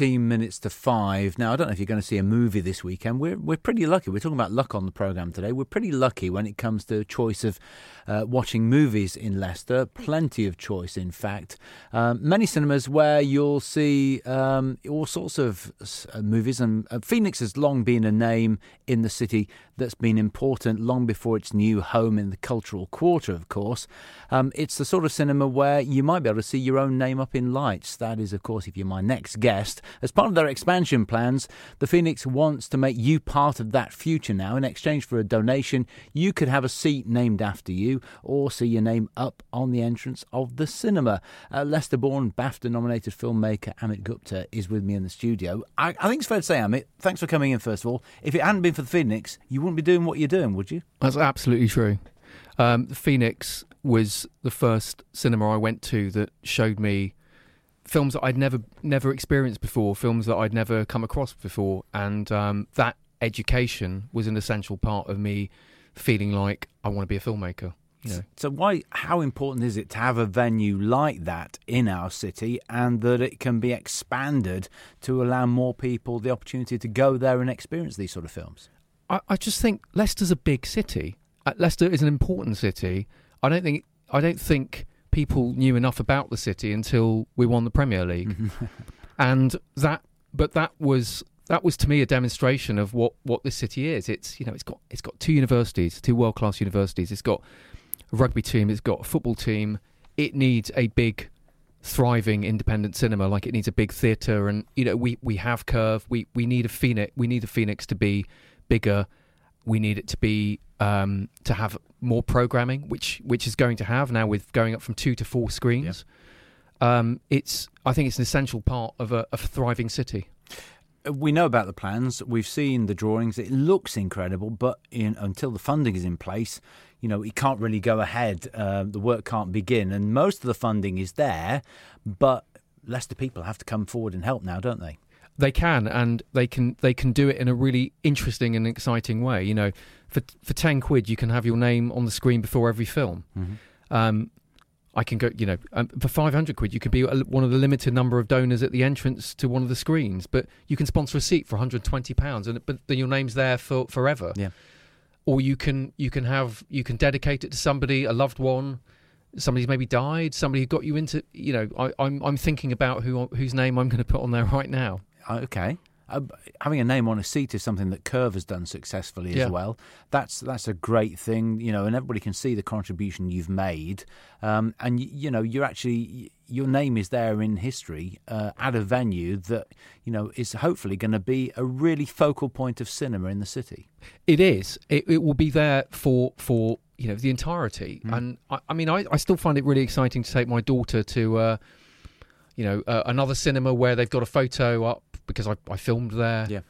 15 minutes to five. Now, I don't know if you're going to see a movie this weekend. We're, we're pretty lucky. We're talking about luck on the programme today. We're pretty lucky when it comes to choice of uh, watching movies in Leicester. Plenty of choice, in fact. Um, many cinemas where you'll see um, all sorts of uh, movies. And uh, Phoenix has long been a name in the city that's been important long before its new home in the cultural quarter, of course. Um, it's the sort of cinema where you might be able to see your own name up in lights. That is, of course, if you're my next guest. As part of their expansion plans, the Phoenix wants to make you part of that future now. In exchange for a donation, you could have a seat named after you or see your name up on the entrance of the cinema. Uh, Leicester born, BAFTA nominated filmmaker Amit Gupta is with me in the studio. I, I think it's fair to say, Amit, thanks for coming in, first of all. If it hadn't been for the Phoenix, you wouldn't be doing what you're doing, would you? That's absolutely true. Um, the Phoenix was the first cinema I went to that showed me films that I'd never never experienced before, films that I'd never come across before, and um, that education was an essential part of me feeling like I want to be a filmmaker. You know. So why how important is it to have a venue like that in our city and that it can be expanded to allow more people the opportunity to go there and experience these sort of films? I, I just think Leicester's a big city. Uh, Leicester is an important city. I don't think I don't think people knew enough about the city until we won the Premier League, and that. But that was that was to me a demonstration of what what this city is. It's you know it's got it's got two universities, two world class universities. It's got a rugby team. It's got a football team. It needs a big, thriving independent cinema. Like it needs a big theatre. And you know we we have Curve. We we need a Phoenix. We need the Phoenix to be bigger. We need it to be um, to have more programming, which which is going to have now with going up from two to four screens. Yeah. Um, it's I think it's an essential part of a, of a thriving city we know about the plans. We've seen the drawings. It looks incredible, but in, until the funding is in place, you know, it can't really go ahead. Uh, the work can't begin, and most of the funding is there, but Leicester people have to come forward and help now, don't they? They can, and they can. They can do it in a really interesting and exciting way. You know, for for ten quid, you can have your name on the screen before every film. Mm-hmm. Um, I can go, you know, um, for 500 quid, you could be one of the limited number of donors at the entrance to one of the screens, but you can sponsor a seat for 120 pounds, and but then your name's there for forever. Yeah. Or you can you can have you can dedicate it to somebody, a loved one, somebody's maybe died, somebody who got you into, you know, I, I'm I'm thinking about who whose name I'm going to put on there right now. Okay uh, having a name on a seat is something that Curve has done successfully yeah. as well. That's that's a great thing, you know, and everybody can see the contribution you've made. Um, and you know, you're actually your name is there in history uh, at a venue that you know is hopefully going to be a really focal point of cinema in the city. It is. It, it will be there for for you know the entirety. Mm. And I, I mean, I, I, still find it really exciting to take my daughter to. Uh, you know, uh, another cinema where they've got a photo up because I, I filmed there. Yeah,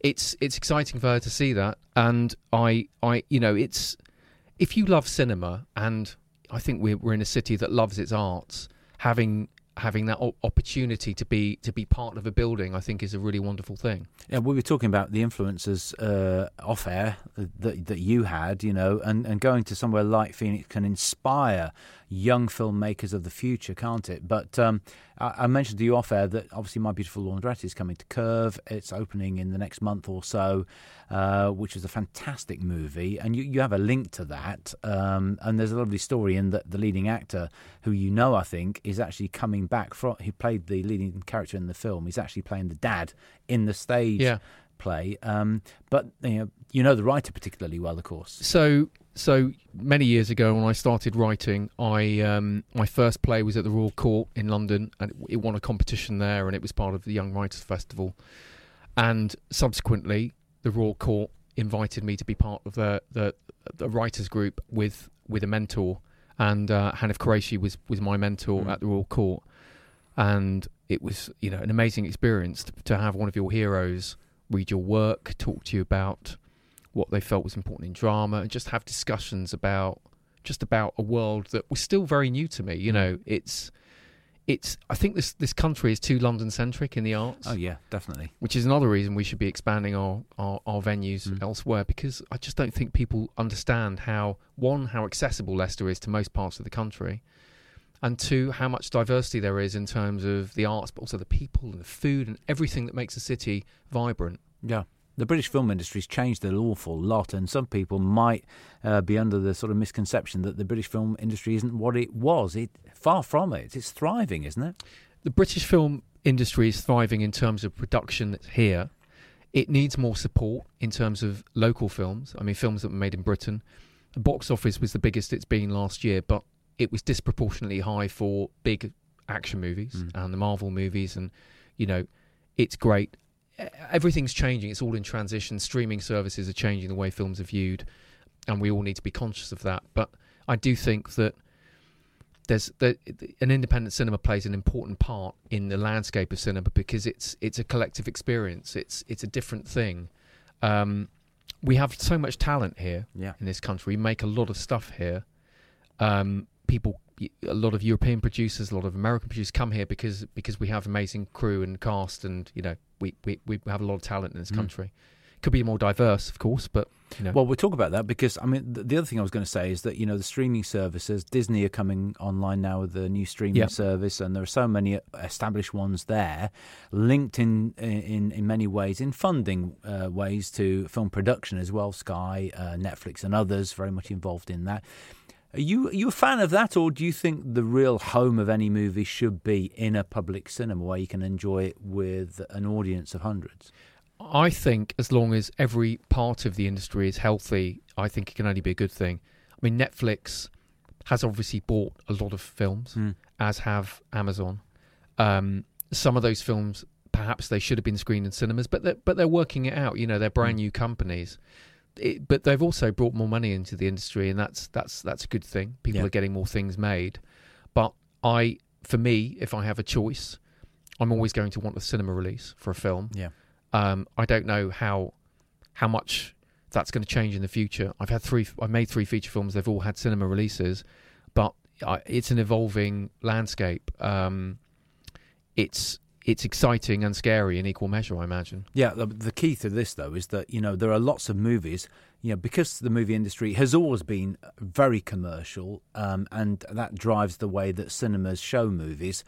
it's it's exciting for her to see that, and I I you know it's if you love cinema, and I think we're we're in a city that loves its arts, having having that opportunity to be to be part of a building, I think, is a really wonderful thing. Yeah, we were talking about the influences uh, off air that that you had, you know, and, and going to somewhere like Phoenix can inspire young filmmakers of the future, can't it? But um, I, I, mentioned to you off air that obviously My Beautiful Laundrette is coming to Curve. It's opening in the next month or so, uh, which is a fantastic movie, and you, you have a link to that. Um, and there's a lovely story in that the leading actor, who you know, I think, is actually coming back from. He played the leading character in the film. He's actually playing the dad in the stage. Yeah play. Um, but you know, you know the writer particularly well, of course. So, so many years ago when I started writing, I um, my first play was at the Royal Court in London, and it, it won a competition there, and it was part of the Young Writers Festival. And subsequently, the Royal Court invited me to be part of the the, the writers group with with a mentor, and uh, Hanif Kureishi was was my mentor mm. at the Royal Court, and it was you know an amazing experience to, to have one of your heroes read your work, talk to you about what they felt was important in drama, and just have discussions about just about a world that was still very new to me. You know, it's it's I think this this country is too London centric in the arts. Oh yeah, definitely. Which is another reason we should be expanding our our, our venues mm. elsewhere because I just don't think people understand how one how accessible Leicester is to most parts of the country, and two, how much diversity there is in terms of the arts, but also the people and the food and everything that makes a city vibrant. Yeah. The British film industry's changed an awful lot, and some people might uh, be under the sort of misconception that the British film industry isn't what it was. It far from it. It's thriving, isn't it? The British film industry is thriving in terms of production here. It needs more support in terms of local films. I mean, films that were made in Britain. The box office was the biggest it's been last year, but it was disproportionately high for big action movies Mm. and the Marvel movies, and you know, it's great. Everything's changing. It's all in transition. Streaming services are changing the way films are viewed, and we all need to be conscious of that. But I do think that there's that an independent cinema plays an important part in the landscape of cinema because it's it's a collective experience. It's it's a different thing. Um, we have so much talent here Yeah. in this country. We make a lot of stuff here. Um, people, a lot of European producers, a lot of American producers come here because because we have amazing crew and cast, and you know we we, we have a lot of talent in this Mm. country. Could be more diverse, of course, but you know. Well, we'll talk about that because I mean the, the other thing I was going to say is that you know the streaming services, Disney are coming online now with the new streaming Yep. service, and there are so many established ones there, linked in in in many ways in funding uh, ways to film production as well. Sky, uh, Netflix, and others very much involved in that. Are you are you a fan of that, or do you think the real home of any movie should be in a public cinema where you can enjoy it with an audience of hundreds? I think as long as every part of the industry is healthy, I think it can only be a good thing. I mean, Netflix has obviously bought a lot of films, Mm. as have Amazon. Um, some of those films, perhaps they should have been screened in cinemas, but they're, but they're working it out. You know, they're brand Mm. new companies. It, but they've also brought more money into the industry, and that's that's that's a good thing. People Yeah. are getting more things made. But I, for me, if I have a choice, I'm always going to want a cinema release for a film. Yeah. Um, I don't know how how much that's going to change in the future. I've had three. I've made three feature films. They've all had cinema releases, but I, it's an evolving landscape. Um, it's it's exciting and scary in equal measure. I imagine. Yeah, the, the key to this though is that you know there are lots of movies. You know, because the movie industry has always been very commercial, um, and that drives the way that cinemas show movies.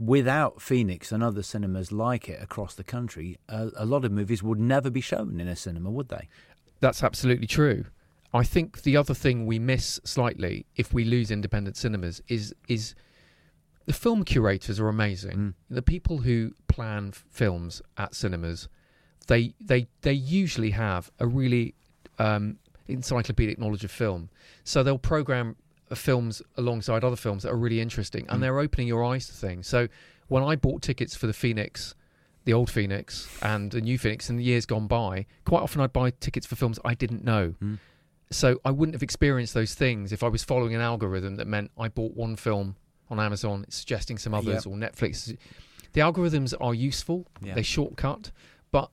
Without Phoenix and other cinemas like it across the country, a, a lot of movies would never be shown in a cinema, would they? That's absolutely true. I think the other thing we miss slightly if we lose independent cinemas is is the film curators are amazing. Mm. The people who plan f- films at cinemas, they they they usually have a really um, encyclopedic knowledge of film. So they'll program uh, films alongside other films that are really interesting, and Mm. they're opening your eyes to things. So when I bought tickets for the Phoenix, the old Phoenix, and the new Phoenix in the years gone by, quite often I'd buy tickets for films I didn't know. Mm. So I wouldn't have experienced those things if I was following an algorithm that meant I bought one film on Amazon, it's suggesting some others, or Netflix. The algorithms are useful; Yeah. they shortcut, but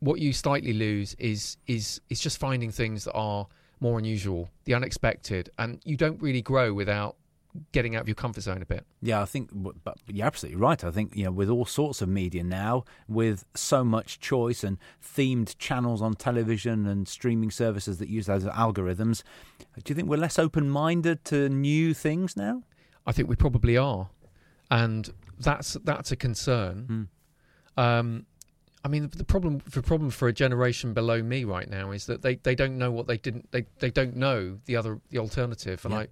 what you slightly lose is is is just finding things that are more unusual, the unexpected, and you don't really grow without getting out of your comfort zone a bit. Yeah, I think, but you're absolutely right. I think you know, with all sorts of media now, with so much choice and themed channels on television and streaming services that use those algorithms, do you think we're less open-minded to new things now? I think we probably are, and that's that's a concern. Mm. Um, I mean, the problem the problem for a generation below me right now is that they, they don't know what they didn't they, they don't know the other the alternative, and Yeah. I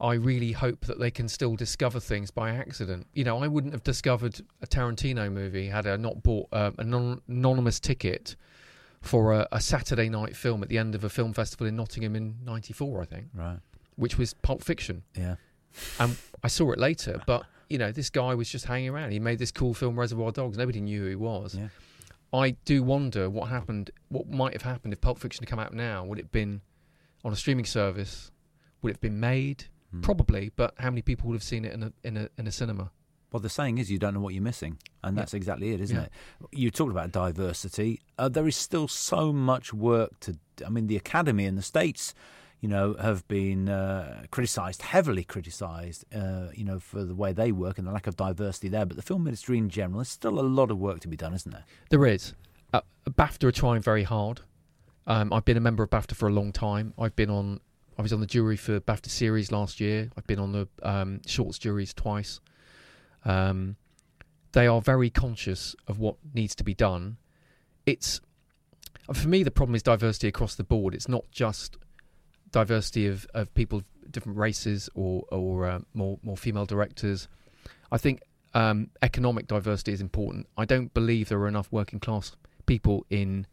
I really hope that they can still discover things by accident. You know, I wouldn't have discovered a Tarantino movie had I not bought uh, an anon- anonymous ticket for a, a Saturday night film at the end of a film festival in Nottingham in '94, I think, Right. which was Pulp Fiction. Yeah. I saw it later, but you know, this guy was just hanging around. He made this cool film, Reservoir Dogs. Nobody knew who he was. Yeah. I do wonder what happened, what might have happened if Pulp Fiction had come out now. Would it have been on a streaming service? Would it have been made? Mm. Probably, but how many people would have seen it in a in a in a cinema? Well, the saying is you don't know what you're missing, and Yeah. that's exactly it, isn't Yeah. it? You talked about diversity. Uh, there is still so much work to. I mean, the Academy in the states, you know, have been uh, criticised, heavily criticised, uh, you know, for the way they work and the lack of diversity there. But the film industry in general, there's still a lot of work to be done, isn't there? There is. Uh, BAFTA are trying very hard. Um, I've been a member of BAFTA for a long time. I've been on I was on the jury for BAFTA series last year. I've been on the um, shorts juries twice. Um, they are very conscious of what needs to be done. It's for me the problem is diversity across the board. It's not just diversity of, of people of different races or or uh, more more female directors. I think um, economic diversity is important. I don't believe there are enough working class people in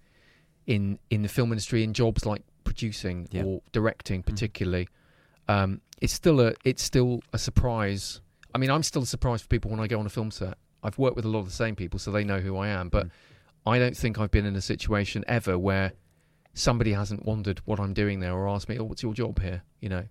in in the film industry in jobs like producing Yeah. or directing, Mm. particularly. Um, it's still a it's still a surprise. I mean, I'm still a surprise for people when I go on a film set. I've worked with a lot of the same people, so they know who I am. But Mm. I don't think I've been in a situation ever where somebody hasn't wondered what I'm doing there or asked me, "Oh, what's your job here?" You know,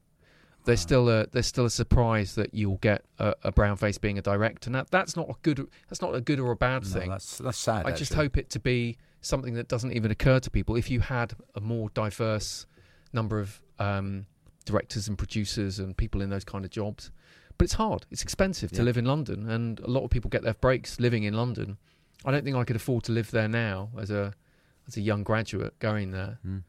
there's Wow. still a there's still a surprise that you'll get a, a brown face being a director, and that, that's not a good that's not a good or a bad No, thing. that's that's sad. I just hope it to be something that doesn't even occur to people. If you had a more diverse number of um, directors and producers and people in those kind of jobs, but it's hard. It's expensive to Yeah. live in London, and a lot of people get their breaks living in London. I don't think I could afford to live there now as a as a young graduate going there. Mm.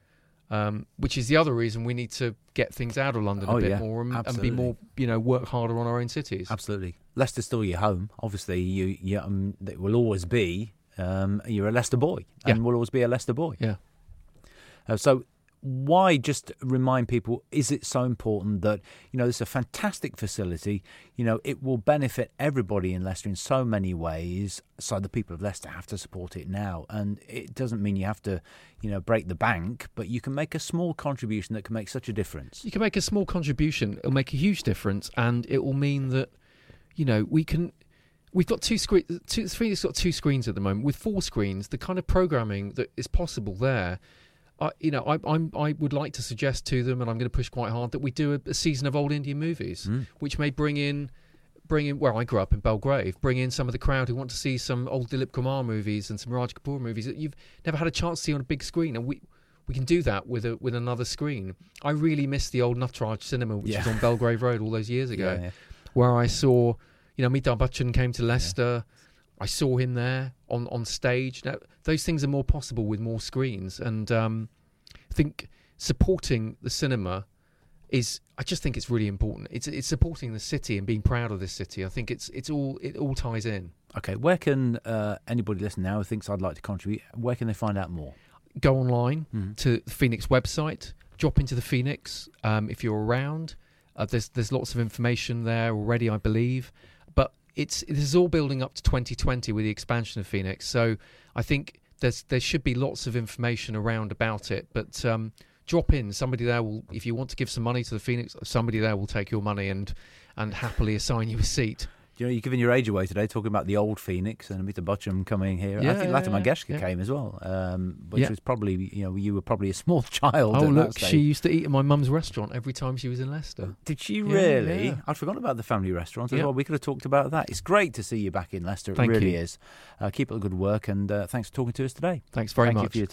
Um, which is the other reason we need to get things out of London Oh, a bit yeah, more and, and be more, you know, work harder on our own cities. Absolutely. Leicester's still your home. Obviously, you, you um, it will always be. Um, you're a Leicester boy, and Yeah. will always be a Leicester boy. Yeah. Uh, so, why just remind people? Is it so important that you know is a fantastic facility? You know, it will benefit everybody in Leicester in so many ways. So the people of Leicester have to support it now, and it doesn't mean you have to, you know, break the bank, but you can make a small contribution that can make such a difference. you can make a small contribution it'll make a huge difference and it will mean that you know we can we've got two screens two Phoenix got two screens at the moment with four screens the kind of programming that is possible there I, you know, I, I'm, I would like to suggest to them, and I'm going to push quite hard that we do a, a season of old Indian movies, Mm. which may bring in, bring in. Where I grew up in Belgrave, bring in some of the crowd who want to see some old Dilip Kumar movies and some Raj Kapoor movies that you've never had a chance to see on a big screen, and we we can do that with a with another screen. I really miss the old Natraj cinema, which Yeah. was on Belgrave Road all those years ago, Yeah, yeah. where I saw, you know, Amitabh Bachchan came to Leicester. I saw him there on, on stage. Now, those things are more possible with more screens, and um, I think supporting the cinema is. I just think it's really important. It's it's supporting the city and being proud of this city. I think it's it's all it all ties in. Okay, where can uh, anybody listen now who thinks I'd like to contribute? Where can they find out more? Go online Mhm. to the Phoenix website. Drop into the Phoenix um, if you're around. Uh, there's there's lots of information there already, I believe. It's this is all building up to 2020 with the expansion of Phoenix. So I think there's there should be lots of information around about it. But um, drop in. Somebody there will, if you want to give some money to the Phoenix, somebody there will take your money and and happily assign you a seat. You know, you're giving your age away today, talking about the old Phoenix and Amitabh Bachchan coming here. I think yeah, Lata yeah, yeah. came as well, um, which Yeah. was probably, you know, you were probably a small child. Oh look, she used to eat at my mum's restaurant every time she was in Leicester. Did she Yeah, really? yeah. I'd forgotten about the family restaurant as Yeah. well. We could have talked about that. It's great to see you back in Leicester. It Thank really you. is. Uh, keep up the good work and uh, thanks for talking to us today. Thanks very Thank you much. for your